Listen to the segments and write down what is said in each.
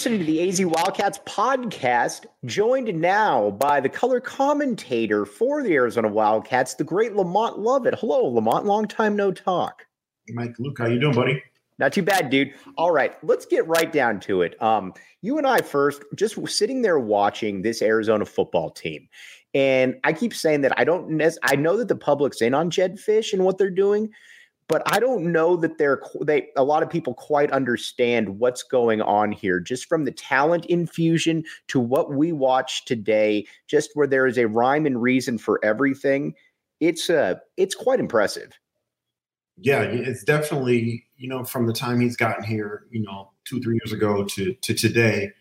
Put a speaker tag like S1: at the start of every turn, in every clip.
S1: Listening to the AZ Wildcats podcast, joined now by the color commentator for the Arizona Wildcats, the great Lamont Lovett. Hello, Lamont. Long time no talk.
S2: Mike Luke, how you doing, buddy?
S1: Not too bad, dude. All right, let's get right down to it. Um, you and I first, just sitting there watching this Arizona football team, and I keep saying that I don't. I know that the public's in on Jedd Fisch and what they're doing, but I don't know that they're they a lot of people quite understand what's going on here just from the talent infusion to what we watch today just where there is a rhyme and reason for everything. It's uh it's quite impressive.
S2: Yeah it's definitely you know from the time he's gotten here you know 2 3 years ago to to today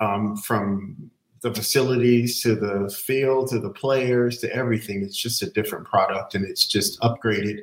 S2: um from the facilities to the field to the players to everything it's just a different product and it's just upgraded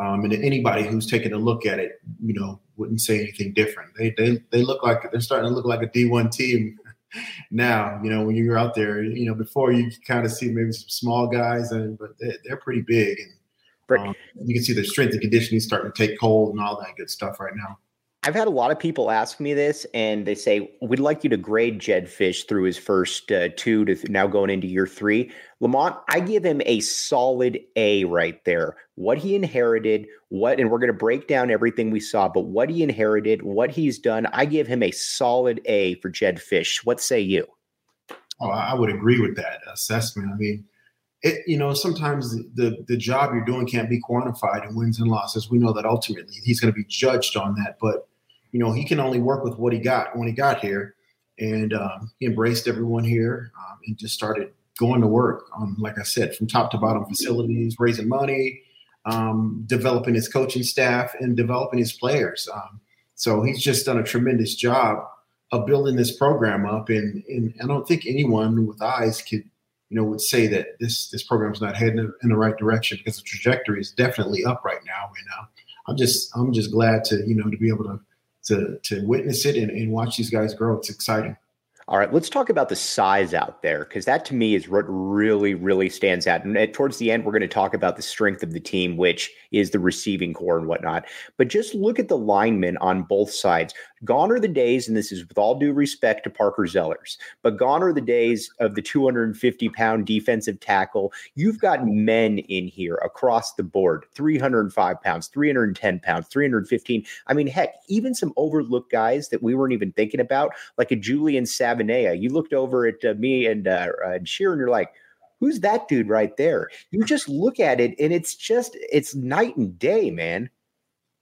S2: um, and anybody who's taken a look at it, you know, wouldn't say anything different. They they they look like they're starting to look like a D1 team now. You know, when you're out there, you know, before you kind of see maybe some small guys, and but they, they're pretty big, and um, you can see their strength and conditioning starting to take hold and all that good stuff right now.
S1: I've had a lot of people ask me this, and they say, We'd like you to grade Jedd Fisch through his first uh, two to th- now going into year three. Lamont, I give him a solid A right there. What he inherited, what, and we're going to break down everything we saw, but what he inherited, what he's done, I give him a solid A for Jedd Fisch. What say you?
S2: Oh, I would agree with that assessment. I mean, it, you know, sometimes the the job you're doing can't be quantified in wins and losses. We know that ultimately he's going to be judged on that, but you know, he can only work with what he got when he got here. And um, he embraced everyone here um, and just started going to work like I said, from top to bottom facilities, raising money, um, developing his coaching staff, and developing his players. Um, so he's just done a tremendous job of building this program up. And, and I don't think anyone with eyes could, you know, would say that this this program's not heading in the right direction because the trajectory is definitely up right now. And uh, I'm just I'm just glad to you know to be able to to to witness it and, and watch these guys grow. It's exciting.
S1: All right, let's talk about the size out there because that to me is what really, really stands out. And towards the end, we're going to talk about the strength of the team, which is the receiving core and whatnot. But just look at the linemen on both sides. Gone are the days, and this is with all due respect to Parker Zellers, but gone are the days of the 250 pound defensive tackle. You've got men in here across the board 305 pounds, 310 pounds, 315. I mean, heck, even some overlooked guys that we weren't even thinking about, like a Julian Savage you looked over at uh, me and uh, Sheer, and you're like, "Who's that dude right there?" You just look at it, and it's just it's night and day, man.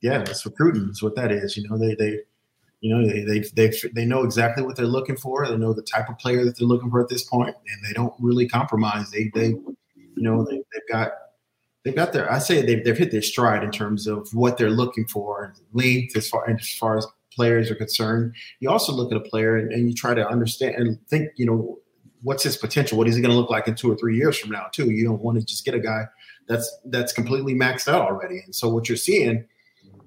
S2: Yeah, it's recruiting. It's what that is. You know, they they you know they they they they know exactly what they're looking for. They know the type of player that they're looking for at this point, and they don't really compromise. They they you know they, they've got they've got their I say they've, they've hit their stride in terms of what they're looking for, length as far as far as players are concerned. You also look at a player and, and you try to understand and think, you know, what's his potential? What is he going to look like in two or three years from now? Too, you don't want to just get a guy that's that's completely maxed out already. And so what you're seeing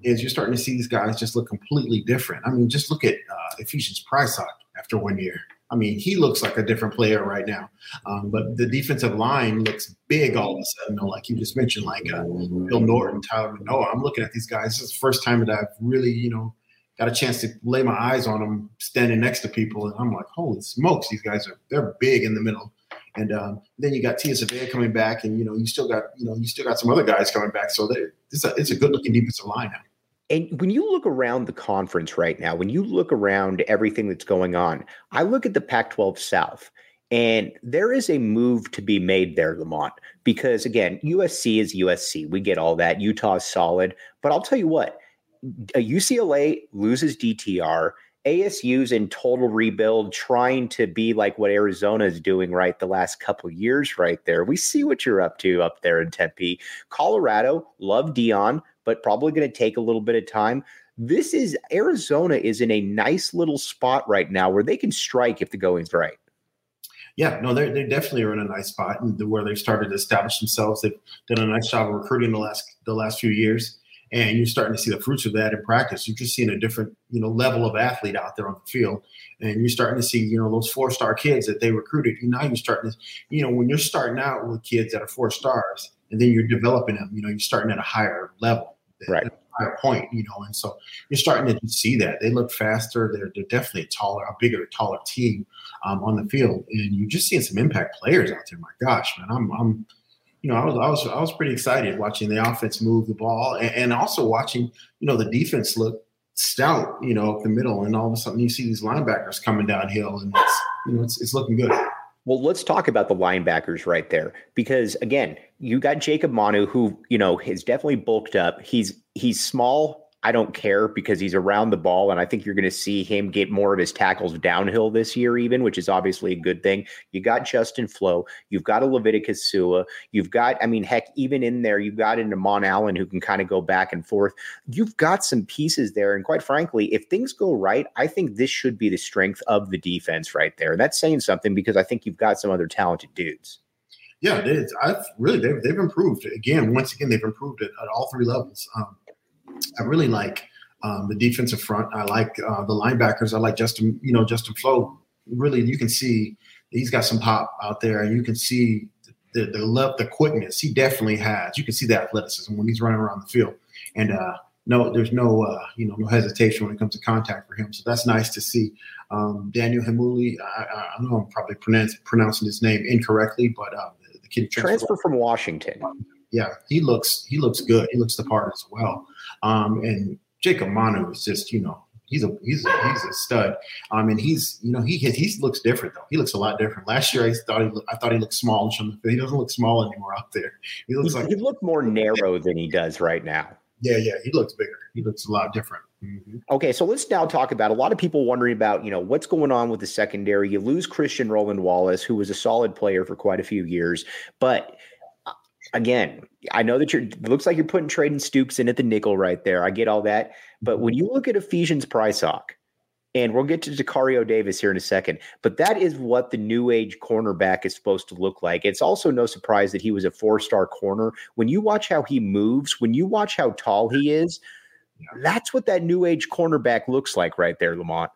S2: is you're starting to see these guys just look completely different. I mean, just look at uh, Ephesians Prysock after one year. I mean, he looks like a different player right now. Um, but the defensive line looks big all of a sudden. Like you just mentioned, like uh, Bill Norton, Tyler Manoa. I'm looking at these guys. This is the first time that I've really, you know, got a chance to lay my eyes on them standing next to people, and I'm like, holy smokes, these guys are they're big in the middle. And um, then you got Tia Savea coming back, and you know you still got you know you still got some other guys coming back. So it's a it's a good looking defensive line now.
S1: And when you look around the conference right now, when you look around everything that's going on, I look at the Pac 12 South. And there is a move to be made there, Lamont, because again, USC is USC. We get all that. Utah is solid. But I'll tell you what, UCLA loses DTR. ASU's in total rebuild, trying to be like what Arizona is doing right the last couple years, right there. We see what you're up to up there in Tempe. Colorado, love Deion, but probably going to take a little bit of time. This is Arizona is in a nice little spot right now where they can strike if the going's right.
S2: Yeah, no, they they definitely are in a nice spot and where they've started to establish themselves. They've done a nice job of recruiting the last the last few years and you're starting to see the fruits of that in practice. You're just seeing a different, you know, level of athlete out there on the field, and you're starting to see, you know, those four star kids that they recruited. Now you're starting to, you know, when you're starting out with kids that are four stars, and then you're developing them, you know, you're starting at a higher level,
S1: right?
S2: point, you know, and so you're starting to see that they look faster. They're they're definitely taller, a bigger, taller team um, on the field, and you're just seeing some impact players out there. My gosh, man, I'm I'm you know, I was I was I was pretty excited watching the offense move the ball and, and also watching, you know, the defense look stout, you know, up the middle, and all of a sudden you see these linebackers coming downhill, and it's you know it's it's looking good.
S1: Well, let's talk about the linebackers right there, because again, you got Jacob Manu, who you know has definitely bulked up. He's he's small, I don't care because he's around the ball, and I think you're going to see him get more of his tackles downhill this year, even, which is obviously a good thing. You got Justin Flowe, you've got a Leviticus Sua, you've got, I mean, heck, even in there, you've got an Amon Allen who can kind of go back and forth. You've got some pieces there, and quite frankly, if things go right, I think this should be the strength of the defense right there. And that's saying something because I think you've got some other talented dudes.
S2: Yeah. I've really they've, they've improved again. Once again, they've improved at, at all three levels. Um, I really like um, the defensive front. I like uh, the linebackers. I like Justin, you know, Justin Flowe. Really, you can see he's got some pop out there, and you can see the the love, the quickness. He definitely has. You can see the athleticism when he's running around the field, and uh, no, there's no uh, you know no hesitation when it comes to contact for him. So that's nice to see. Um, Daniel Heimuli, I, I, know I'm probably pronounce, pronouncing his name incorrectly, but uh, the, the kid
S1: transfer from Washington.
S2: Yeah, he looks he looks good. He looks the part as well. Um, and Jacob Manu is just, you know, he's a he's a, he's a stud. Um, and he's you know he he looks different though. He looks a lot different. Last year I thought he looked, I thought he looked smallish on. He doesn't look small anymore out there.
S1: He looks he, like he looked more narrow than he does right now.
S2: Yeah, yeah, he looks bigger. He looks a lot different.
S1: Mm-hmm. Okay, so let's now talk about a lot of people wondering about you know what's going on with the secondary. You lose Christian Roland Wallace, who was a solid player for quite a few years, but again, I know that you're it looks like you're putting Treydan Stukes in at the nickel right there. I get all that. But when you look at Ephesians Prysock, and we'll get to Dekario Davis here in a second, but that is what the new age cornerback is supposed to look like. It's also no surprise that he was a four star corner. When you watch how he moves, when you watch how tall he is, that's what that new age cornerback looks like right there, Lamont.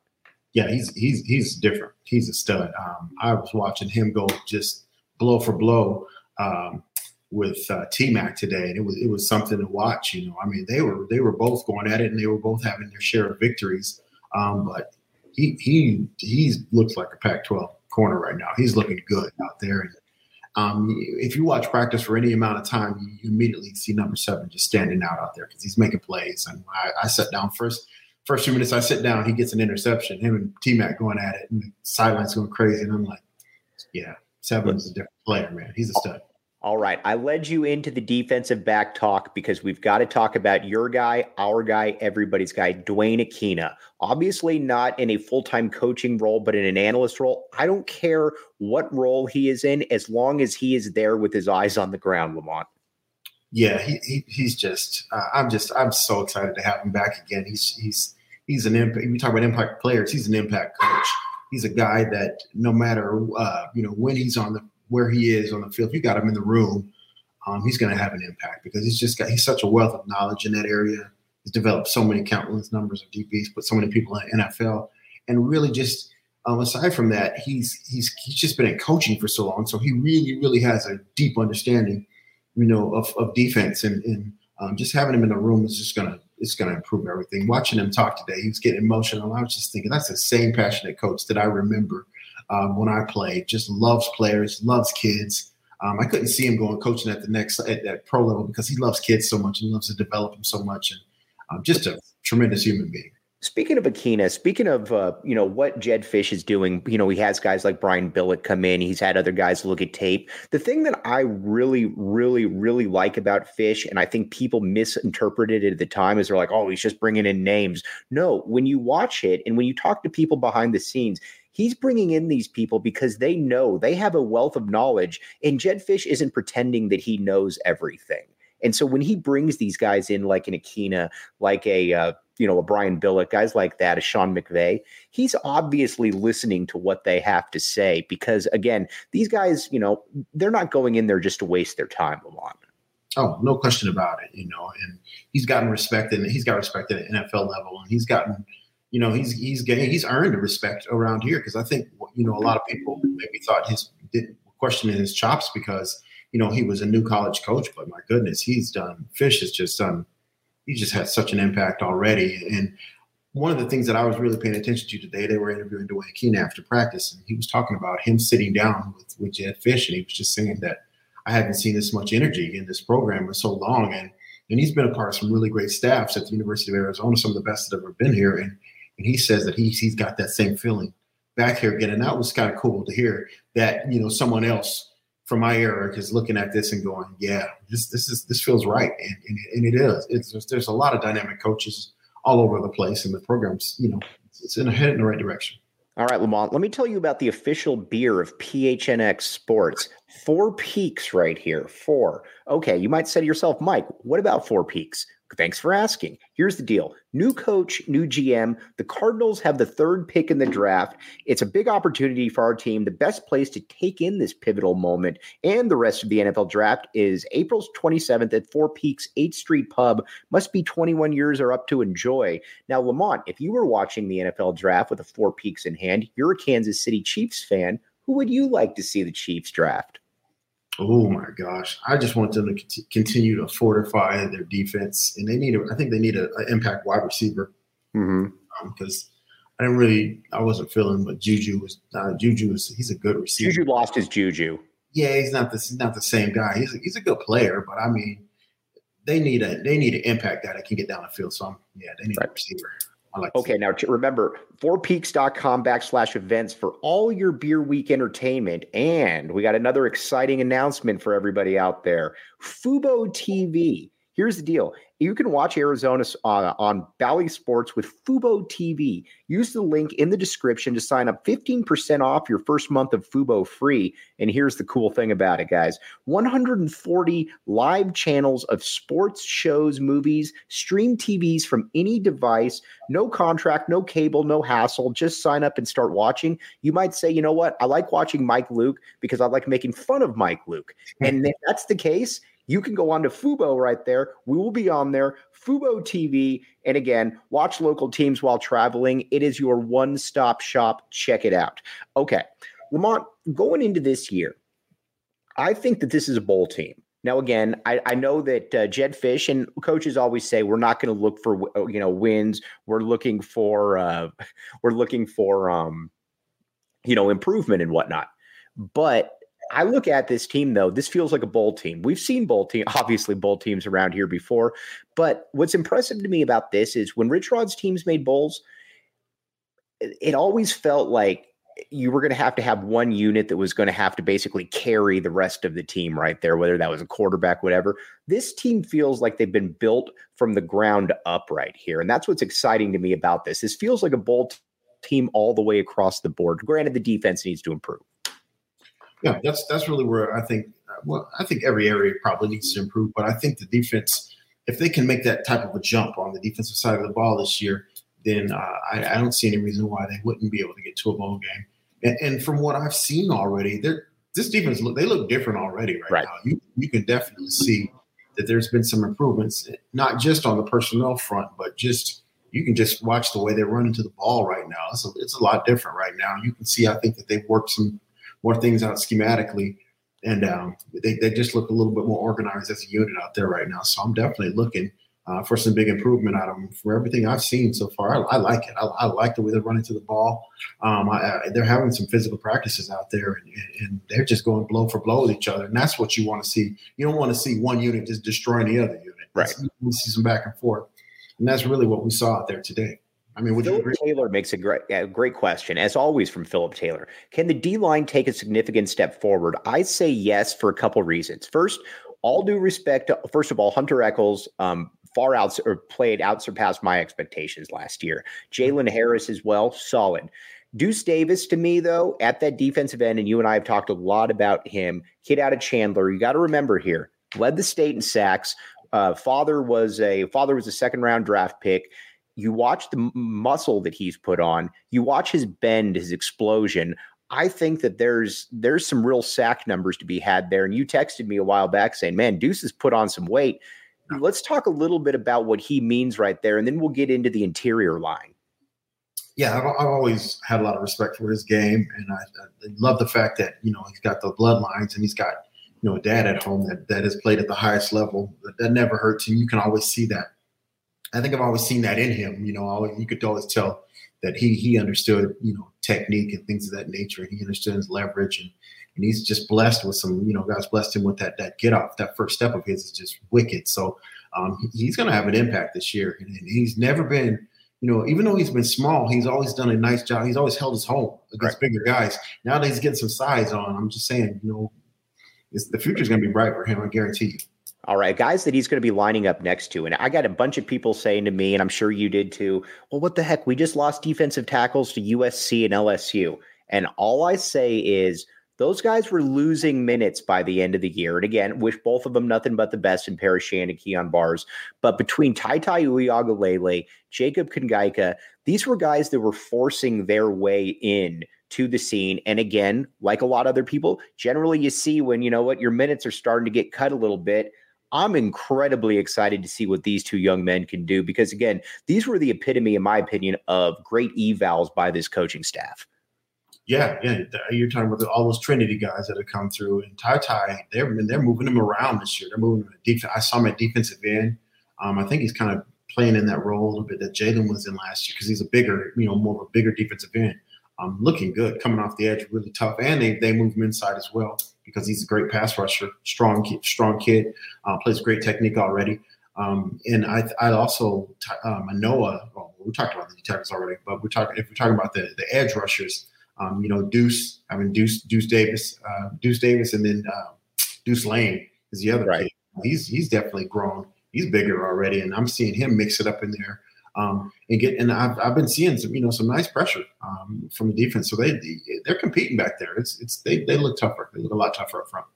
S2: Yeah, he's he's he's different. He's a stud. Um, I was watching him go just blow for blow. Um, with uh, T Mac today, and it was it was something to watch. You know, I mean, they were they were both going at it, and they were both having their share of victories. Um, but he he he looks like a Pac-12 corner right now. He's looking good out there. And um, if you watch practice for any amount of time, you immediately see number seven just standing out out there because he's making plays. And I, I sat down first first few minutes. I sit down, he gets an interception. Him and T Mac going at it, and the sidelines going crazy. And I'm like, yeah, Seven's a different player, man. He's a stud.
S1: All right. I led you into the defensive back talk because we've got to talk about your guy, our guy, everybody's guy, Duane Akina. Obviously, not in a full time coaching role, but in an analyst role. I don't care what role he is in as long as he is there with his eyes on the ground, Lamont.
S2: Yeah, he, he he's just, uh, I'm just, I'm so excited to have him back again. He's, he's, he's an impact. We talk about impact players. He's an impact coach. He's a guy that no matter, uh, you know, when he's on the where he is on the field, if you got him in the room, um, he's going to have an impact because he's just got he's such a wealth of knowledge in that area. He's developed so many countless numbers of DBs, put so many people in NFL, and really just um, aside from that, he's he's he's just been in coaching for so long, so he really really has a deep understanding, you know, of, of defense and and um, just having him in the room is just gonna it's gonna improve everything. Watching him talk today, he was getting emotional. I was just thinking that's the same passionate coach that I remember um, when I played. Just loves players, loves kids. Um, I couldn't see him going coaching at the next at that pro level because he loves kids so much and loves to develop them so much, and um, just a tremendous human being.
S1: Speaking of Akina, speaking of uh, you know what Jedd Fisch is doing, you know he has guys like Brian Billick come in. He's had other guys look at tape. The thing that I really, really, really like about Fisch, and I think people misinterpreted it at the time, is they're like, "Oh, he's just bringing in names." No, when you watch it and when you talk to people behind the scenes, he's bringing in these people because they know they have a wealth of knowledge, and Jedd Fisch isn't pretending that he knows everything. And so when he brings these guys in, like an Akina, like a uh, you know, a Brian Billick, guys like that, a Sean McVay, he's obviously listening to what they have to say because, again, these guys, you know, they're not going in there just to waste their time, Lamont.
S2: Oh, no question about it. You know, and he's gotten respect, and he's got respect at NFL level, and he's gotten, you know, he's he's getting he's earned the respect around here because I think you know a lot of people maybe thought his did questioning his chops because you know he was a new college coach, but my goodness, he's done. Fisch has just done he just had such an impact already. And one of the things that I was really paying attention to today, they were interviewing Duane Akina after practice, and he was talking about him sitting down with, with Jedd Fisch, and he was just saying that I haven't seen this much energy in this program for so long. And and he's been a part of some really great staffs at the University of Arizona, some of the best that have ever been here. And and he says that he's he's got that same feeling back here again. And that was kind of cool to hear that, you know, someone else from my era is looking at this and going, yeah, this this is this feels right, and, and, and it is. It's just, there's a lot of dynamic coaches all over the place, and the program's you know it's in a head in the right direction.
S1: All right, Lamont, let me tell you about the official beer of PHNX Sports. Four Peaks right here. Four. Okay, you might say to yourself, Mike, what about Four Peaks? Thanks for asking. Here's the deal new coach, new GM. The Cardinals have the third pick in the draft. It's a big opportunity for our team. The best place to take in this pivotal moment and the rest of the NFL draft is April 27th at Four Peaks 8th Street Pub. Must be 21 years or up to enjoy. Now, Lamont, if you were watching the NFL draft with a Four Peaks in hand, you're a Kansas City Chiefs fan. Who would you like to see the Chiefs draft?
S2: Oh my gosh! I just want them to continue to fortify their defense, and they need. A, I think they need an impact wide receiver because mm-hmm. um, I didn't really. I wasn't feeling, but Juju was. Uh, Juju is. He's a good receiver.
S1: Juju lost his Juju.
S2: Yeah, he's not the he's not the same guy. He's a, he's a good player, but I mean, they need a they need an impact guy that can get down the field. So I'm, yeah, they need right. a receiver.
S1: Like okay, now remember fourpeaks.com backslash events for all your beer week entertainment. And we got another exciting announcement for everybody out there Fubo TV. Here's the deal you can watch Arizona uh, on Bally Sports with Fubo TV. Use the link in the description to sign up 15% off your first month of Fubo free. And here's the cool thing about it, guys 140 live channels of sports shows, movies, stream TVs from any device. No contract, no cable, no hassle. Just sign up and start watching. You might say, you know what? I like watching Mike Luke because I like making fun of Mike Luke. And if that's the case, you can go on to Fubo right there. We will be on there, Fubo TV. And again, watch local teams while traveling. It is your one stop shop. Check it out. Okay. Lamont, going into this year, I think that this is a bowl team. Now, again, I, I know that uh, Jedd Fisch and coaches always say we're not going to look for you know wins. We're looking for uh, we're looking for um, you know improvement and whatnot. But I look at this team though. This feels like a bowl team. We've seen bowl team, obviously bowl teams around here before, but what's impressive to me about this is when Rich Rod's teams made bowls, it always felt like you were going to have to have one unit that was going to have to basically carry the rest of the team right there, whether that was a quarterback, whatever. This team feels like they've been built from the ground up right here. And that's what's exciting to me about this. This feels like a bowl team all the way across the board. Granted, the defense needs to improve
S2: yeah, that's that's really where I think. Well, I think every area probably needs to improve, but I think the defense, if they can make that type of a jump on the defensive side of the ball this year, then uh, I, I, don't see any reason why they wouldn't be able to get to a bowl game. And, and from what I've seen already, this defense look they look different already right, right, now. You you can definitely see that there's been some improvements, not just on the personnel front, but just you can just watch the way they run into the ball right now. It's a, it's a lot different right now. You can see, I think that they've worked some more things out schematically. And um, they, they just look a little bit more organized as a unit out there right now. So I'm definitely looking uh, for some big improvement out of them. For everything I've seen so far, I, I like it. I, I, like the way they're running to the ball. Um, I, they're having some physical practices out there, and, and, they're just going blow for blow with each other. And that's what you want to see. You don't want to see one unit just destroying the other unit.
S1: Right.
S2: We see some back and forth, and that's really what we saw out there today. I mean,
S1: Philip Taylor makes a great, yeah, great question, as always from Philip Taylor. Can the D line take a significant step forward? I say yes for a couple reasons. First, all due respect to, first of all, Hunter Echols um, far out or played out surpassed my expectations last year. Jalen Harris as well, solid. Deuce Davis to me, though, at that defensive end, and you and I have talked a lot about him, kid out of Chandler. You got to remember here, led the state in sacks. Uh, father was a father was a second round draft pick. You watch the muscle that he's put on. You watch his bend, his explosion. I think that there's there's some real sack numbers to be had there. And you texted me a while back saying, "Man, Deuce has put on some weight." Let's talk a little bit about what he means right there, and then we'll get into the interior line.
S2: Yeah, I've, I've always had a lot of respect for his game, and I, I, love the fact that you know he's got the bloodlines and he's got you know a dad at home that that has played at the highest level. That, that never hurts, and you can always see that. I think I've always seen that in him. You know, always, you could always tell that he he understood you know technique and things of that nature, and he understands leverage and and he's just blessed with some, you know, God's blessed him with that that get off. That first step of his is just wicked. So um, he's going to have an impact this year, and, and, he's never been, you know, even though he's been small, he's always done a nice job. He's always held his home against right. bigger guys. Now that he's getting some size on, I'm just saying, you know, the future is going to be bright for him. I guarantee you.
S1: All right, guys that he's going to be lining up next to. And I got a bunch of people saying to me, and I'm sure you did too, well, what the heck? We just lost defensive tackles to USC and LSU. And all I say is those guys were losing minutes by the end of the year. And again, wish both of them nothing but the best in Paris Shand and Kyon Barrs. But between Tai Tai Uiagalelei, Jacob Kongaika, these were guys that were forcing their way in to the scene. And again, like a lot of other people, generally you see when, you know what, your minutes are starting to get cut a little bit. I'm incredibly excited to see what these two young men can do because, again, these were the epitome, in my opinion, of great evals by this coaching staff.
S2: Yeah, yeah. You're talking about all those Trinity guys that have come through, and Tai Tai, they're they're moving him around this year. They're moving him deep. I saw at defensive end. Um, I think he's kind of playing in that role a little bit that Jalen was in last year because he's a bigger, you know, more of a bigger defensive end. Um, looking good, coming off the edge, really tough, and they they move him inside as well because he's a great pass rusher, strong strong kid, uh, plays great technique already. Um, and I, I also uh, Manoa. Well, we talked about the tackles already, but we're talking if we're talking about the the edge rushers. Um, you know, Deuce, I mean Deuce, Deuce Davis, uh, Deuce Davis, and then uh, Deuce Lane is the other right. kid. He's he's definitely grown. He's bigger already, and I'm seeing him mix it up in there um, and get. And I've, I've been seeing some you know some nice pressure um, from the defense. So they they're competing back there. It's it's they they look tougher. They look a lot tougher up front.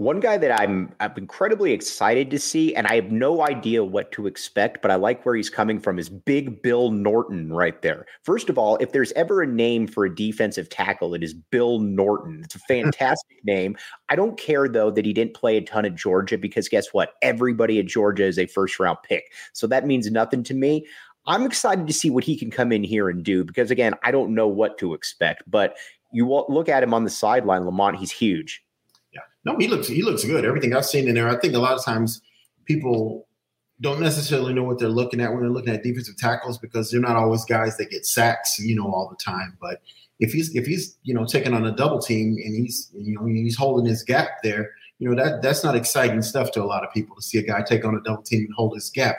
S1: One guy that I'm I'm incredibly excited to see, and I have no idea what to expect, but I like where he's coming from, is Big Bill Norton right there. First of all, if there's ever a name for a defensive tackle, it is Bill Norton. It's a fantastic name. I don't care though that he didn't play a ton at Georgia because guess what? Everybody at Georgia is a first round pick. So that means nothing to me. I'm excited to see what he can come in here and do because again, I don't know what to expect, but you look at him on the sideline, Lamont, he's huge.
S2: Yeah, no, he looks he looks good. Everything I've seen in there, I think a lot of times people don't necessarily know what they're looking at when they're looking at defensive tackles because they're not always guys that get sacks, you know, all the time. But if he's if he's you know taking on a double team and he's you know he's holding his gap there, you know that that's not exciting stuff to a lot of people to see a guy take on a double team and hold his gap.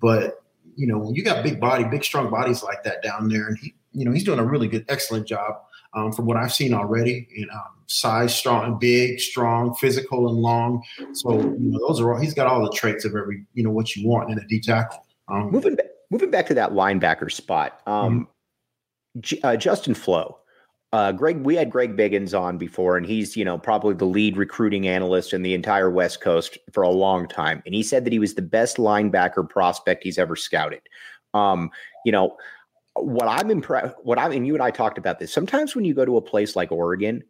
S2: But you know when you got big body, big strong bodies like that down there, and he you know he's doing a really good, excellent job um, from what I've seen already. And um, size, strong, big, strong, physical, and long. So you know, those are all. He's got all the traits of every you know what you want in a D tackle.
S1: Um, moving moving back to that linebacker spot, um, mm-hmm. uh, Justin Flowe. Uh, Greg, we had Greg Biggins on before, and he's you know probably the lead recruiting analyst in the entire West Coast for a long time, and he said that he was the best linebacker prospect he's ever scouted. Um, you know, what I'm impressed, what I'm, and you and I talked about this. Sometimes when you go to a place like Oregon,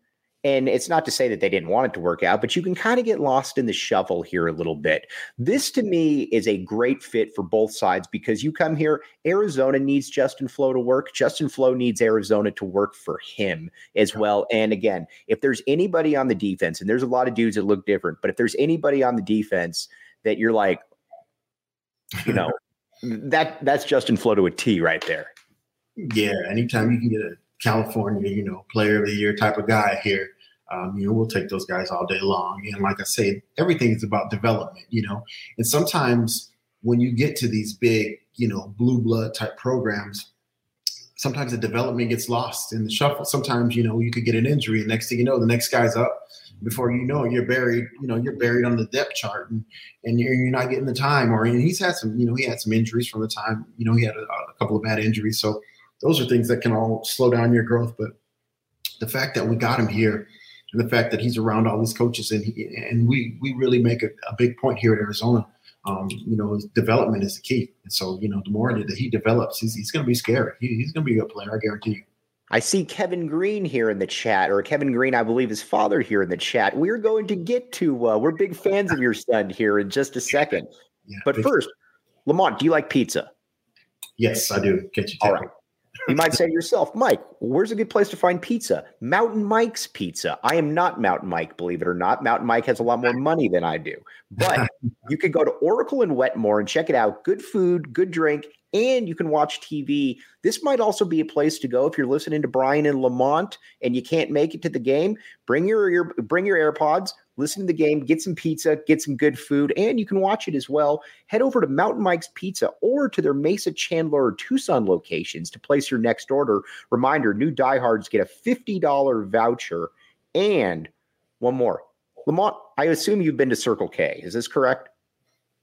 S1: and it's not to say that they didn't want it to work out, but you can kind of get lost in the shuffle here a little bit. This to me is a great fit for both sides because you come here, Arizona needs Justin Flowe to work. Justin Flowe needs Arizona to work for him as well. And again, if there's anybody on the defense, and there's a lot of dudes that look different, but if there's anybody on the defense that you're like, you know, that that's Justin Flowe to a T right there.
S2: Yeah, anytime you can get a California, you know, player of the year type of guy here, um, you know, we'll take those guys all day long. And like I say, everything is about development, you know. And sometimes when you get to these big, you know, blue blood type programs, sometimes the development gets lost in the shuffle. Sometimes, you know, you could get an injury, and next thing you know, the next guy's up. Before you know it, you're buried. You know, you're buried on the depth chart, and and you're, you're not getting the time. Or and he's had some, you know, he had some injuries from the time. You know, he had a, a couple of bad injuries. So those are things that can all slow down your growth. But the fact that we got him here and the fact that he's around all these coaches and he, and we we really make a, a big point here at Arizona. Um, you know, development is the key. And so, you know, the more that he develops, he's, he's going to be scary. He, he's going to be a good player. I guarantee you.
S1: I see Kevin Green here in the chat, or Kevin Green, I believe his father here in the chat. We're going to get to, uh, we're big fans of your son here in just a second. Yeah, but first, Lamont, do you like pizza?
S2: Yes, I do.
S1: All right. You might say to yourself, Mike, where's a good place to find pizza? Mountain Mike's Pizza. I am not Mountain Mike, believe it or not. Mountain Mike has a lot more money than I do. But you could go to Oracle and Wetmore and check it out. Good food, good drink, and you can watch TV. This might also be a place to go if you're listening to Brian and Lamont and you can't make it to the game. Bring your, your bring your AirPods, listen to the game, get some pizza, get some good food, and you can watch it as well. Head over to Mountain Mike's Pizza or to their Mesa, Chandler, or Tucson locations to place your next order. Reminder: new diehards get a fifty dollar voucher and one more. Lamont, I assume you've been to Circle K. Is this correct?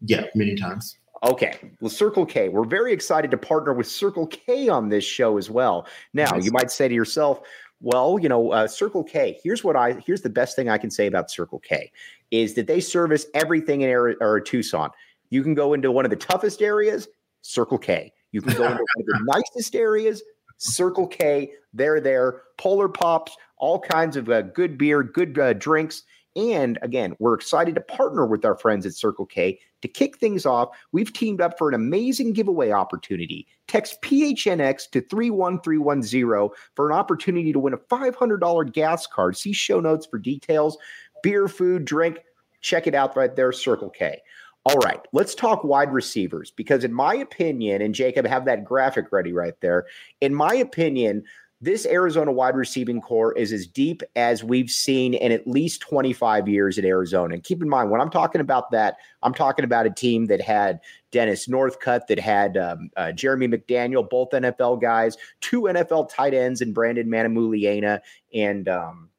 S2: Yeah, many times.
S1: Okay, well, Circle K. We're very excited to partner with Circle K on this show as well. Now, you might say to yourself, well, you know, uh, Circle K. Here's what I here's the best thing I can say about Circle K is that they service everything in Arizona, or Tucson. You can go into one of the toughest areas, Circle K. You can go into one of the nicest areas, Circle K. They're there. Polar Pops, all kinds of uh, good beer, good uh, drinks. And again, we're excited to partner with our friends at Circle K to kick things off. We've teamed up for an amazing giveaway opportunity. Text PHNX to 31310 for an opportunity to win a $500 gas card. See show notes for details. Beer, food, drink. Check it out right there, Circle K. All right, let's talk wide receivers because, in my opinion, and Jacob, have that graphic ready right there. In my opinion, this Arizona wide receiving core is as deep as we've seen in at least 25 years at Arizona. And keep in mind, when I'm talking about that, I'm talking about a team that had Dennis Northcutt, that had um, uh, Jeremy McDaniel, both NFL guys, two NFL tight ends, and Brandon Manumaleuna and um,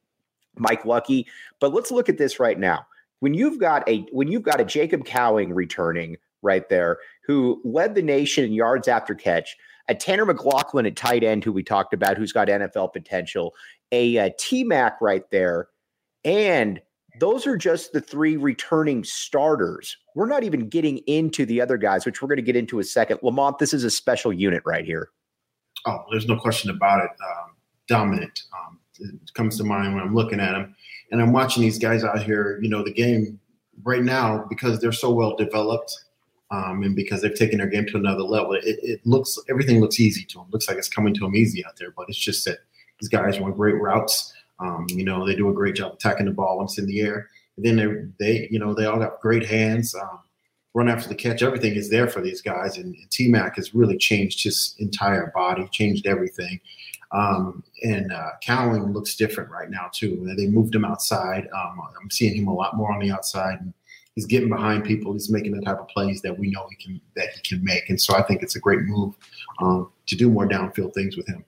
S1: Mike Lucky. But let's look at this right now. When you've got a when you've got a Jacob Cowing returning right there, who led the nation in yards after catch a Tanner McLachlan at tight end, who we talked about, who's got NFL potential, a, a T Mac right there, and those are just the three returning starters. We're not even getting into the other guys, which we're going to get into a second. Lamont, this is a special unit right here.
S2: Oh, there's no question about it. Um, dominant um, it comes to mind when I'm looking at them, and I'm watching these guys out here. You know, the game right now because they're so well developed um, and because they've taken their game to another level, it, it, looks everything looks easy to them. Looks like it's coming to them easy out there, but it's just that these guys run great routes. Um, you know, they do a great job attacking the ball once in the air. And then they, they, you know, they all got great hands. Um, run after the catch, everything is there for these guys. And, and T Mac has really changed his entire body, changed everything. Um, and uh, Cowing looks different right now too. They moved him outside. Um, I'm seeing him a lot more on the outside. And, he's getting behind people. He's making the type of plays that we know he can that he can make. And so I think it's a great move um, to do more downfield things with him.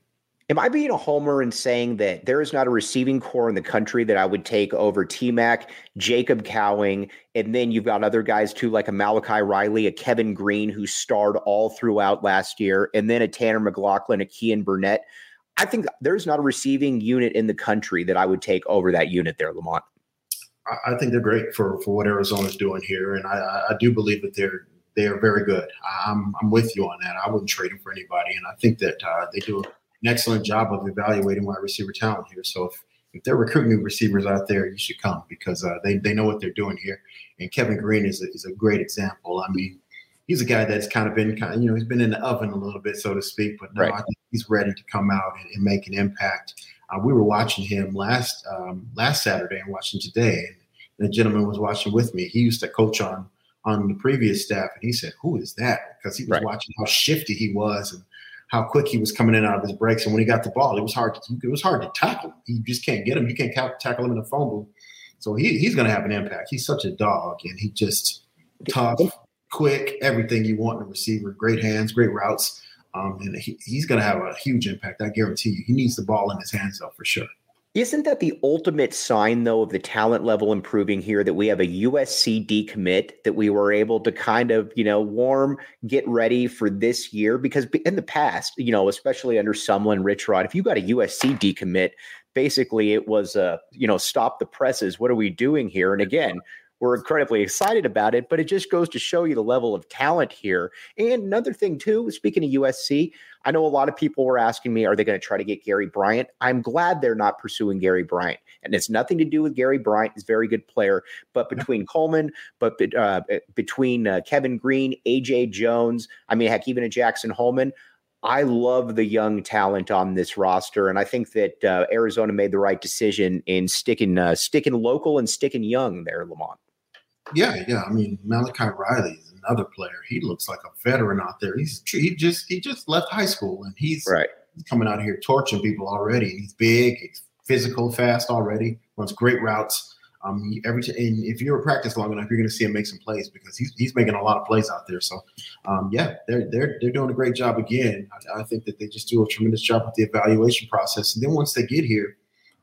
S1: Am I being a homer and saying that there is not a receiving core in the country that I would take over T Mac, Jacob Cowing, and then you've got other guys too, like a Malachi Riley, a Kevin Green, who starred all throughout last year, and then a Tanner McLachlan, a Kean Burnett. I think there's not a receiving unit in the country that I would take over that unit there, Lamont.
S2: I think they're great for for what Arizona's doing here, and I, I do believe that they're they are very good. I'm I'm with you on that. I wouldn't trade them for anybody, and I think that uh, they do an excellent job of evaluating wide receiver talent here. So if if they're recruiting new receivers out there, you should come because uh, they they know what they're doing here. And Kevin Green is a, is a great example. I mean, he's a guy that's kind of been kind of you know he's been in the oven a little bit, so to speak. But now right. I think he's ready to come out and, and make an impact. Uh, we were watching him last um, last Saturday and watching today. And the gentleman was watching with me. He used to coach on on the previous staff, and he said, "Who is that?" Because he was right. watching how shifty he was and how quick he was coming in out of his breaks. And when he got the ball, it was hard. To, it was hard to tackle. You just can't get him. You can't tackle him in the phone booth. So he, he's going to have an impact. He's such a dog, and he just tough, quick, everything you want in a receiver. Great hands, great routes, um, and he, he's going to have a huge impact. I guarantee you. He needs the ball in his hands though, for sure.
S1: Isn't that the ultimate sign, though, of the talent level improving here that we have a USC decommit that we were able to kind of, you know, warm, get ready for this year? Because in the past, you know, especially under Sumlin, Rich Rod, if you got a USC decommit, basically it was, uh, you know, stop the presses. What are we doing here? And again, we're incredibly excited about it, but it just goes to show you the level of talent here. And another thing, too, speaking of USC, I know a lot of people were asking me, are they going to try to get Gary Bryant? I'm glad they're not pursuing Gary Bryant. And it's nothing to do with Gary Bryant. He's a very good player. But between Coleman, but uh, between uh, Kevin Green, AJ Jones, I mean, heck, even a Jackson Holman, I love the young talent on this roster, and I think that uh, Arizona made the right decision in sticking uh, sticking local and sticking young there, Lamont.
S2: Yeah, yeah. I mean, Malachi Riley is another player. He looks like a veteran out there. He's he just he just left high school and he's
S1: right.
S2: coming out here torching people already. He's big, he's physical, fast already. Runs great routes. Um, he, every and if you're a practice long enough, you're going to see him make some plays because he's he's making a lot of plays out there. So, um, yeah, they're they're they're doing a great job again. I, I, think that they just do a tremendous job with the evaluation process, and then once they get here,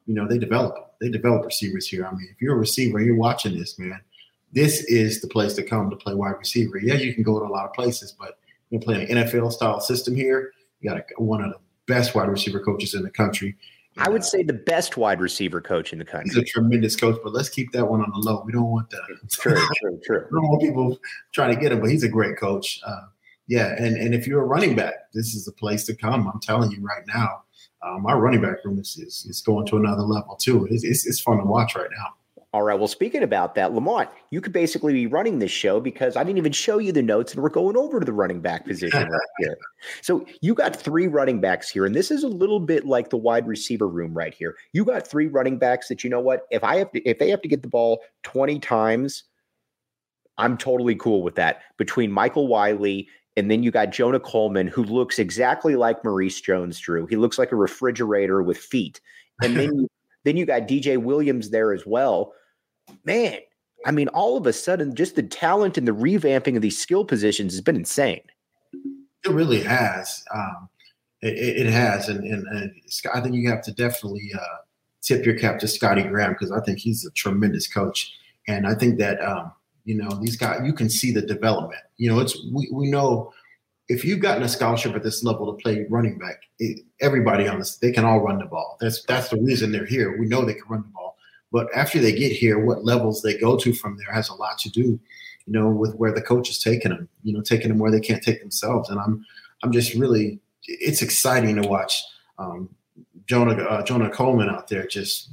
S2: you know, they develop they develop receivers here. I mean, if you're a receiver, you're watching this, man this is the place to come to play wide receiver. Yeah, you can go to a lot of places, but you're playing an NFL style system here. You got a, one of the best wide receiver coaches in the country.
S1: I would say the best wide receiver coach in the country.
S2: He's a tremendous coach, but let's keep that one on the low. We don't want that.
S1: True, true, true.
S2: we don't want people trying to get him, but he's a great coach. Uh, yeah, and and if you're a running back, this is the place to come. I'm telling you right now, uh, my running back room is, is, is going to another level too. It's, it's, it's fun to watch right now.
S1: All right. Well, speaking about that, Lamont, you could basically be running this show because I didn't even show you the notes, and we're going over to the running back position right here. So you got three running backs here, and this is a little bit like the wide receiver room right here. You got three running backs that you know what? If I have to, if they have to get the ball twenty times, I'm totally cool with that. Between Michael Wiley and then you got Jonah Coleman, who looks exactly like Maurice Jones-Drew. He looks like a refrigerator with feet. And then you then you got DJ Williams there as well. Man, I mean, all of a sudden, just the talent and the revamping of these skill positions has been insane.
S2: It really has. Um, it, it, has, and, and, and, I think you have to definitely uh, tip your cap to Scottie Graham because I think he's a tremendous coach, and I think that um, you know these guys you can see the development. You know, it's we, we know if you've gotten a scholarship at this level to play running back, it, everybody on this they can all run the ball. That's that's the reason they're here. We know they can run the ball, but after they get here, what levels they go to from there has a lot to do, you know, with where the coach is taking them. You know, taking them where they can't take themselves. And I'm I'm just really it's exciting to watch um, Jonah uh, Jonah Coleman out there just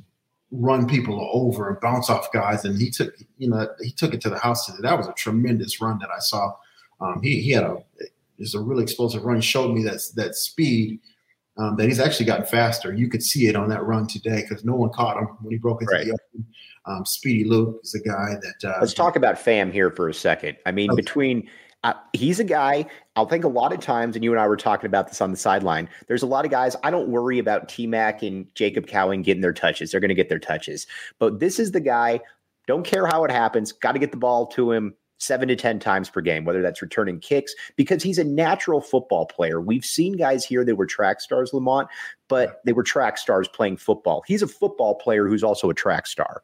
S2: run people over and bounce off guys. And he took you know he took it to the house today. That was a tremendous run that I saw. Um, he he had a is a really explosive run. Showed me that that speed um, that he's actually gotten faster. You could see it on that run today because no one caught him when he broke into right. the open. Um, Speedy Luke is a guy that.
S1: Uh, Let's talk about Fam here for a second. I mean, okay. between uh, he's a guy. I'll think a lot of times, and you and I were talking about this on the sideline. There's a lot of guys. I don't worry about T Mac and Jacob Cowing getting their touches. They're going to get their touches. But this is the guy. Don't care how it happens. Got to get the ball to him seven to 10 times per game, whether that's returning kicks, because he's a natural football player. We've seen guys here that were track stars, Lamont, but they were track stars playing football. He's a football player who's also a track star.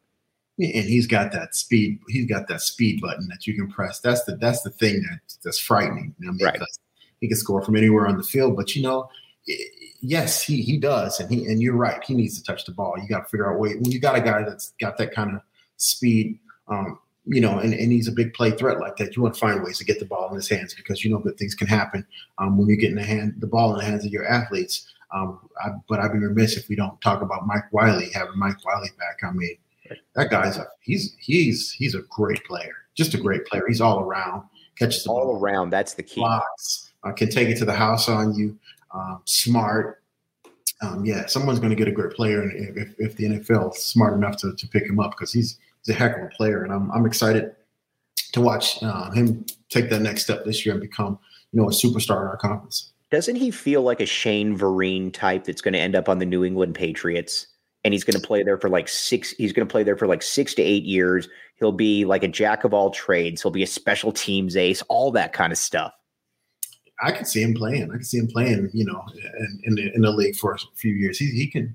S2: And he's got that speed. He's got that speed button that you can press. That's the that's the thing that that's frightening. I mean, right. he can score from anywhere on the field. But you know, yes, he he does, and he and you're right. He needs to touch the ball. You got to figure out way when you got a guy that's got that kind of speed. Um, you know, and, and he's a big play threat like that. You want to find ways to get the ball in his hands because you know good things can happen um, when you get in the hand the ball in the hands of your athletes. Um, I, but I'd be remiss if we don't talk about Mike Wiley having Mike Wiley back. I mean, that guy's a he's he's he's a great player, just a great player. He's all around, catches
S1: all ball, around. That's the key.
S2: Blocks, uh, can take it to the house on you. Um, smart. Um, yeah, someone's going to get a great player if, if the NFL is smart enough to, to pick him up because he's he's a heck of a player, and I'm I'm excited to watch uh, him take that next step this year and become you know a superstar in our conference.
S1: Doesn't he feel like a Shane Vereen type that's going to end up on the New England Patriots? And he's going to play there for like six. He's going to play there for like six to eight years. He'll be like a jack of all trades. He'll be a special teams ace, all that kind of stuff.
S2: I could see him playing. I could see him playing, you know, in, in, the, in the league for a few years. He, he can,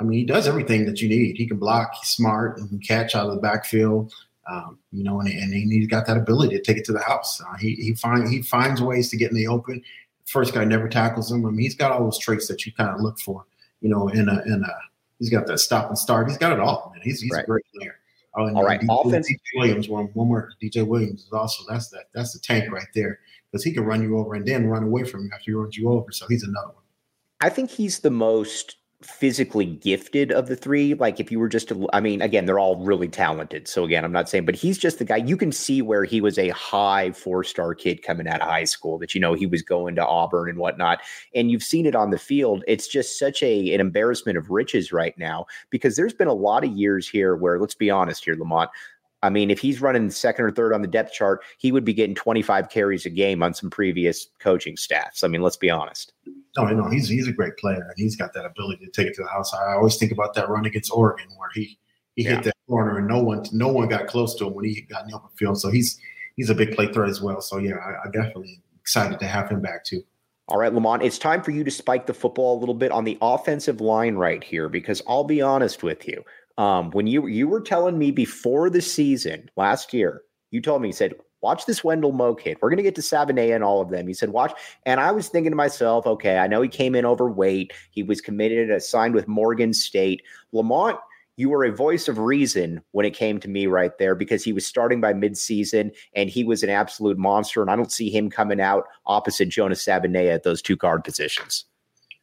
S2: I mean, he does everything that you need. He can block, he's smart, and catch out of the backfield. Um, you know, and, and he's got that ability to take it to the house. Uh, he he find he finds ways to get in the open. First guy never tackles him. I mean, he's got all those traits that you kind of look for. You know, in a in a he's got that stop and start. He's got it all. Man. He's he's right. a great player.
S1: Oh, and all right, DJ, offense.
S2: DJ Williams, one one more. DJ Williams is also that's that that's the tank right there because he can run you over and then run away from you after he runs you over. So he's another one.
S1: I think he's the most physically gifted of the three. Like if you were just to, I mean, again, they're all really talented. So again, I'm not saying, but he's just the guy you can see where he was a high four star kid coming out of high school that, you know, he was going to Auburn and whatnot. And you've seen it on the field. It's just such a, an embarrassment of riches right now because there's been a lot of years here where let's be honest here, Lamont, I mean, if he's running second or third on the depth chart, he would be getting 25 carries a game on some previous coaching staffs. I mean, let's be honest.
S2: No, no, he's he's a great player and he's got that ability to take it to the house. I always think about that run against Oregon where he he yeah. hit that corner and no one no one got close to him when he got in the open field. So he's he's a big play threat as well. So yeah, I, I definitely excited to have him back too.
S1: All right, Lamont, it's time for you to spike the football a little bit on the offensive line right here because I'll be honest with you. Um, when you you were telling me before the season last year, you told me you said watch this Wendell Moe kid. We're going to get to Savaiinaea and all of them. He said, watch. And I was thinking to myself, okay, I know he came in overweight. He was committed, uh, signed with Morgan State. Lamont, you were a voice of reason when it came to me right there because he was starting by midseason and he was an absolute monster. And I don't see him coming out opposite Jonas Savaiinaea at those two guard positions.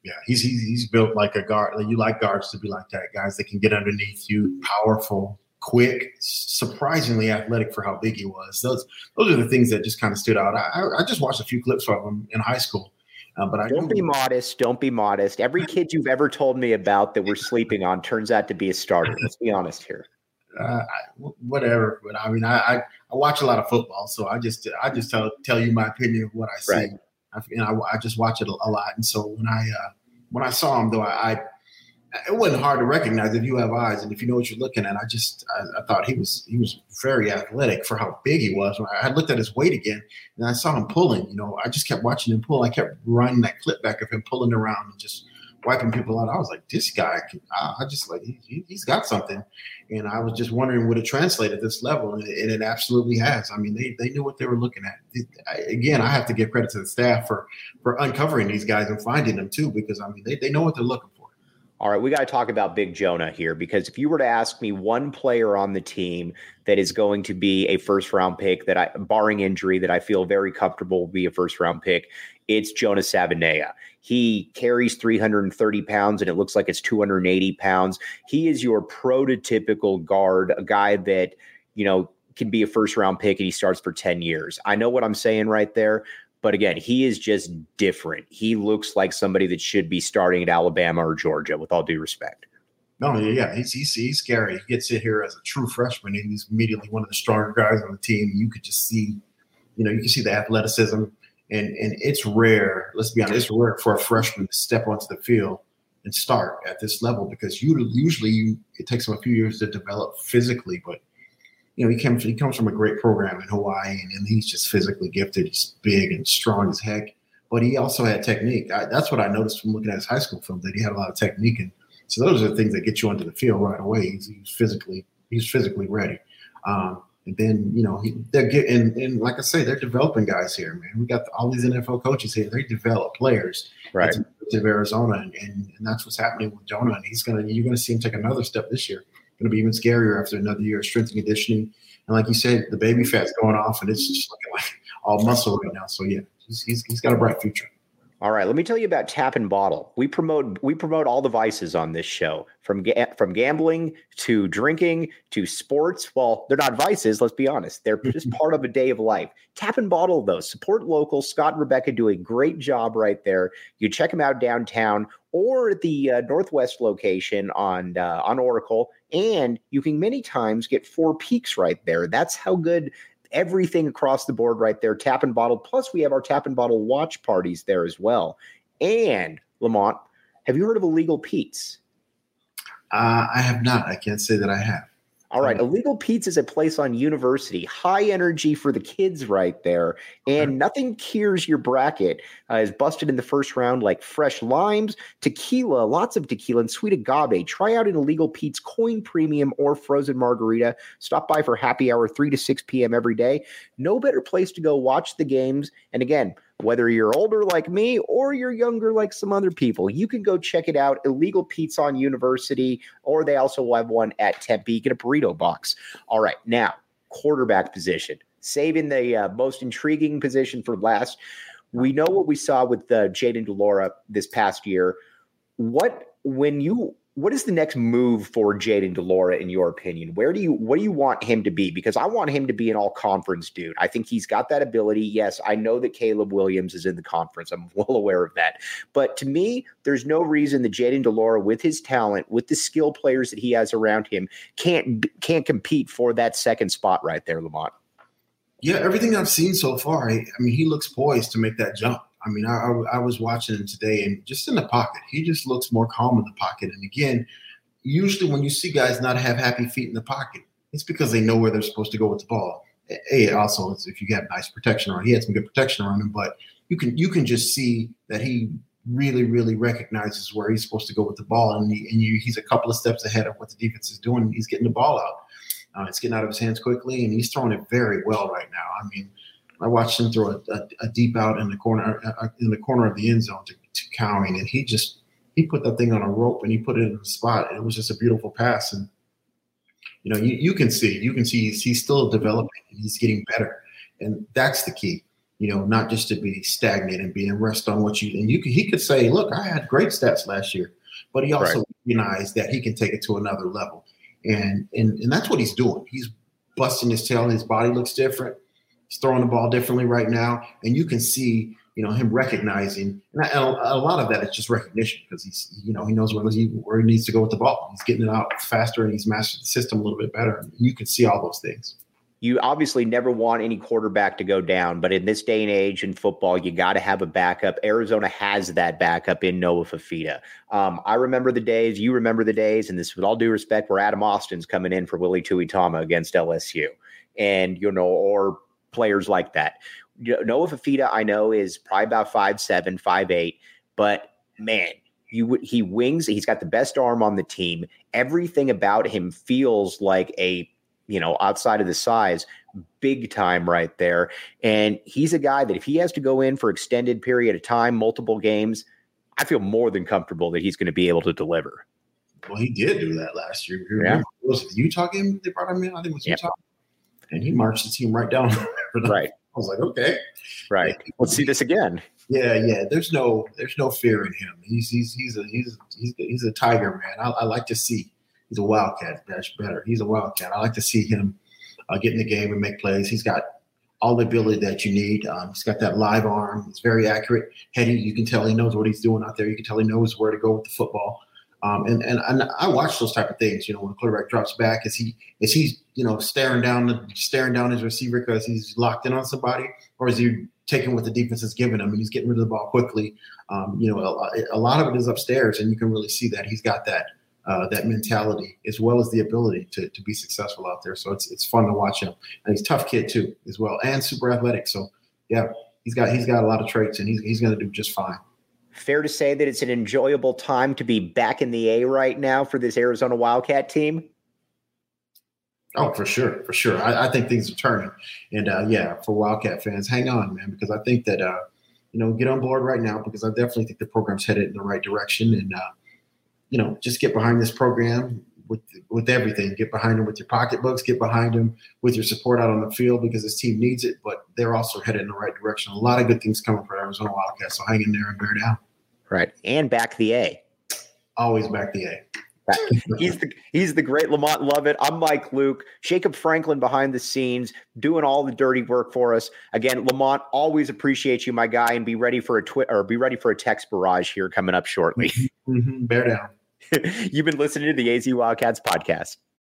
S2: Yeah, he's he's built like a guard. You like guards to be like that, guys that can get underneath you, powerful, quick, surprisingly athletic for how big he was. Those those are the things that just kind of stood out. I, I just watched a few clips of him in high school. Uh, but I
S1: don't be modest. Don't be modest. Every kid you've ever told me about that we're sleeping on turns out to be a starter. Let's be honest here.
S2: Uh, whatever, but I mean, I, I, I watch a lot of football, so I just I just tell tell you my opinion of what I see. Right. I, know, I, I, just watch it a, a, lot, and so when I uh, when I saw him, though, I, I it wasn't hard to recognize if you have eyes and if you know what you're looking at. I just I, I, thought he was he was very athletic for how big he was. When I looked at his weight again and I saw him pulling, you know, I just kept watching him pull. I kept running that clip back of him pulling around and just wiping people out. I was like, this guy, can, I just like he, has got something, and I was just wondering would it translate at this level, and it, and it absolutely has. I mean, they they knew what they were looking at. I, again, I have to give credit to the staff for for uncovering these guys and finding them too, because I mean, they they know what they're looking for.
S1: All right, we got to talk about Big Jonah here because if you were to ask me one player on the team that is going to be a first round pick that I, barring injury, that I feel very comfortable will be a first round pick, it's Jonah Savaiinaea. He carries 330 pounds and it looks like it's 280 pounds. He is your prototypical guard, a guy that, you know, can be a first round pick and he starts for 10 years. I know what I'm saying right there, but again, he is just different. He looks like somebody that should be starting at Alabama or Georgia, with all due respect.
S2: No, yeah, he's, he's, he's scary. He gets in here as a true freshman, and he's immediately one of the stronger guys on the team. You could just see, you know, you can see the athleticism, and and it's rare. Let's be honest, it's rare for a freshman to step onto the field and start at this level because you usually you, it takes him a few years to develop physically, but you know, he comes he comes from a great program in Hawaii, and, and he's just physically gifted. He's big and strong as heck, but he also had technique. I, that's what I noticed from looking at his high school film that he had a lot of technique, and so those are the things that get you onto the field right away. He's, he's physically he's physically ready. Um, and then you know he, they're getting and like I say, they're developing guys here, man. We got all these NFL coaches here. They develop players,
S1: right?
S2: To Arizona, and, and, and that's what's happening with Jonah. And he's gonna you're gonna see him take another step this year going to be even scarier after another year of strength and conditioning. And like you said, the baby fat's going off, and it's just looking like all muscle right now. So yeah, he's, he's, he's got a bright future.
S1: All right, let me tell you about Tap and Bottle. We promote we promote all the vices on this show, from ga- from gambling to drinking to sports. Well, they're not vices. Let's be honest; they're just part of a day of life. Tap and Bottle, though, support local. Scott and Rebecca do a great job right there. You check them out downtown or the uh, Northwest location on uh, on Oracle, and you can many times get Four Peaks right there. That's how good everything across the board right there. Tap and bottle. Plus, we have our tap and bottle watch parties there as well. And Lamont, have you heard of Illegal Pete's?
S2: Uh, I have not. I can't say that I have.
S1: All right. Illegal Pete's is a place on University. High energy for the kids right there. And okay. nothing cures your bracket. Uh, is busted in the first round like fresh limes, tequila, lots of tequila, and sweet agave. Try out an Illegal Pete's coin premium or frozen margarita. Stop by for happy hour 3 to 6 p.m. every day. No better place to go watch the games. And again, whether you're older like me or you're younger like some other people, you can go check it out. Illegal Pete's on University, or they also have one at Tempe. Get a burrito box. All right, now quarterback position, saving the uh, most intriguing position for last. We know what we saw with uh, Jayden de Laura this past year. What when you what is the next move for Jayden de Laura in your opinion? Where do you what do you want him to be? Because I want him to be an all conference dude. I think he's got that ability. Yes, I know that Caleb Williams is in the conference. I'm well aware of that. But to me, there's no reason that Jayden de Laura with his talent, with the skill players that he has around him, can't can't compete for that second spot right there, Lamont.
S2: Yeah, everything I've seen so far, I, I mean, he looks poised to make that jump. I mean, I, I, was watching him today, and just in the pocket, he just looks more calm in the pocket. And again, usually when you see guys not have happy feet in the pocket, it's because they know where they're supposed to go with the ball. A, also, if you have nice protection around, he had some good protection around him, but you can you can just see that he really, really recognizes where he's supposed to go with the ball, and, he, and you, he's a couple of steps ahead of what the defense is doing. He's getting the ball out. Uh, it's getting out of his hands quickly, and he's throwing it very well right now. I mean, I watched him throw a, a, a deep out in the corner uh, uh, in the corner of the end zone to, to Cowing, and he just he put that thing on a rope and he put it in the spot. And it was just a beautiful pass, and you know you, you can see you can see he's, he's still developing and he's getting better, and that's the key. You know, not just to be stagnant and be being rest on what you and you can, he could say, look, I had great stats last year, but he also right. recognized that he can take it to another level, and and and that's what he's doing. He's busting his tail. and His body looks different He's throwing the ball differently right now, and you can see you know him recognizing, and a lot of that is just recognition because he's you know he knows where he where he needs to go with the ball. He's getting it out faster, and he's mastered the system a little bit better. You can see all those things.
S1: You obviously never want any quarterback to go down, but in this day and age in football, you got to have a backup. Arizona has that backup in Noah Fifita. Um, I remember the days, you remember the days, and this, with all due respect, where Adam Austin's coming in for Willie Tuitama against LSU, and you know, or players like that. Noah Fifita, I know, is probably about five seven, five eight, but man, you he wings. He's got the best arm on the team. Everything about him feels like a you know outside of the size, big time right there. And he's a guy that if he has to go in for extended period of time, multiple games, I feel more than comfortable that he's going to be able to deliver.
S2: Well, he did do that last year. Yeah. Was it Utah game they brought him in? I think it was Utah. And he marched the team right down.
S1: right.
S2: I was like, okay,
S1: right. Let's see this again.
S2: Yeah, yeah. There's no, there's no fear in him. He's, he's, he's a, he's, he's, he's a tiger man. I, I like to see. He's a wildcat. That's better. He's a wildcat. I like to see him uh, get in the game and make plays. He's got all the ability that you need. Um, he's got that live arm. He's very accurate. Heady. You can tell he knows what he's doing out there. You can tell he knows where to go with the football. Um, and, and and I watch those type of things. You know, when the quarterback drops back, is he is he you know staring down staring down his receiver because he's locked in on somebody, or is he taking what the defense is giving him and he's getting rid of the ball quickly? Um, you know, a, a, lot of it is upstairs, and you can really see that he's got that uh, that mentality as well as the ability to, to be successful out there. So it's it's fun to watch him, and he's tough kid too as well, and super athletic. So yeah, he's got he's got a lot of traits, and he's he's going to do just fine
S1: fair to say that it's an enjoyable time to be back in the A right now for this Arizona Wildcat team?
S2: Oh, for sure, for sure. I, I think things are turning, and uh, yeah, for Wildcat fans, hang on, man, because I think that uh, you know get on board right now because I definitely think the program's headed in the right direction, and uh, you know just get behind this program with with everything. Get behind them with your pocketbooks. Get behind them with your support out on the field because this team needs it. But they're also headed in the right direction. A lot of good things coming for Arizona Wildcats. So hang in there and bear down.
S1: Right. And back the A.
S2: Always back the A.
S1: he's the he's the great Lamont Lovett. I'm Mike Luke. Jacob Franklin behind the scenes, doing all the dirty work for us. Again, Lamont, always appreciate you, my guy, and be ready for a twit or be ready for a text barrage here coming up shortly.
S2: Mm-hmm. Bear down.
S1: You've been listening to the AZ Wildcats podcast.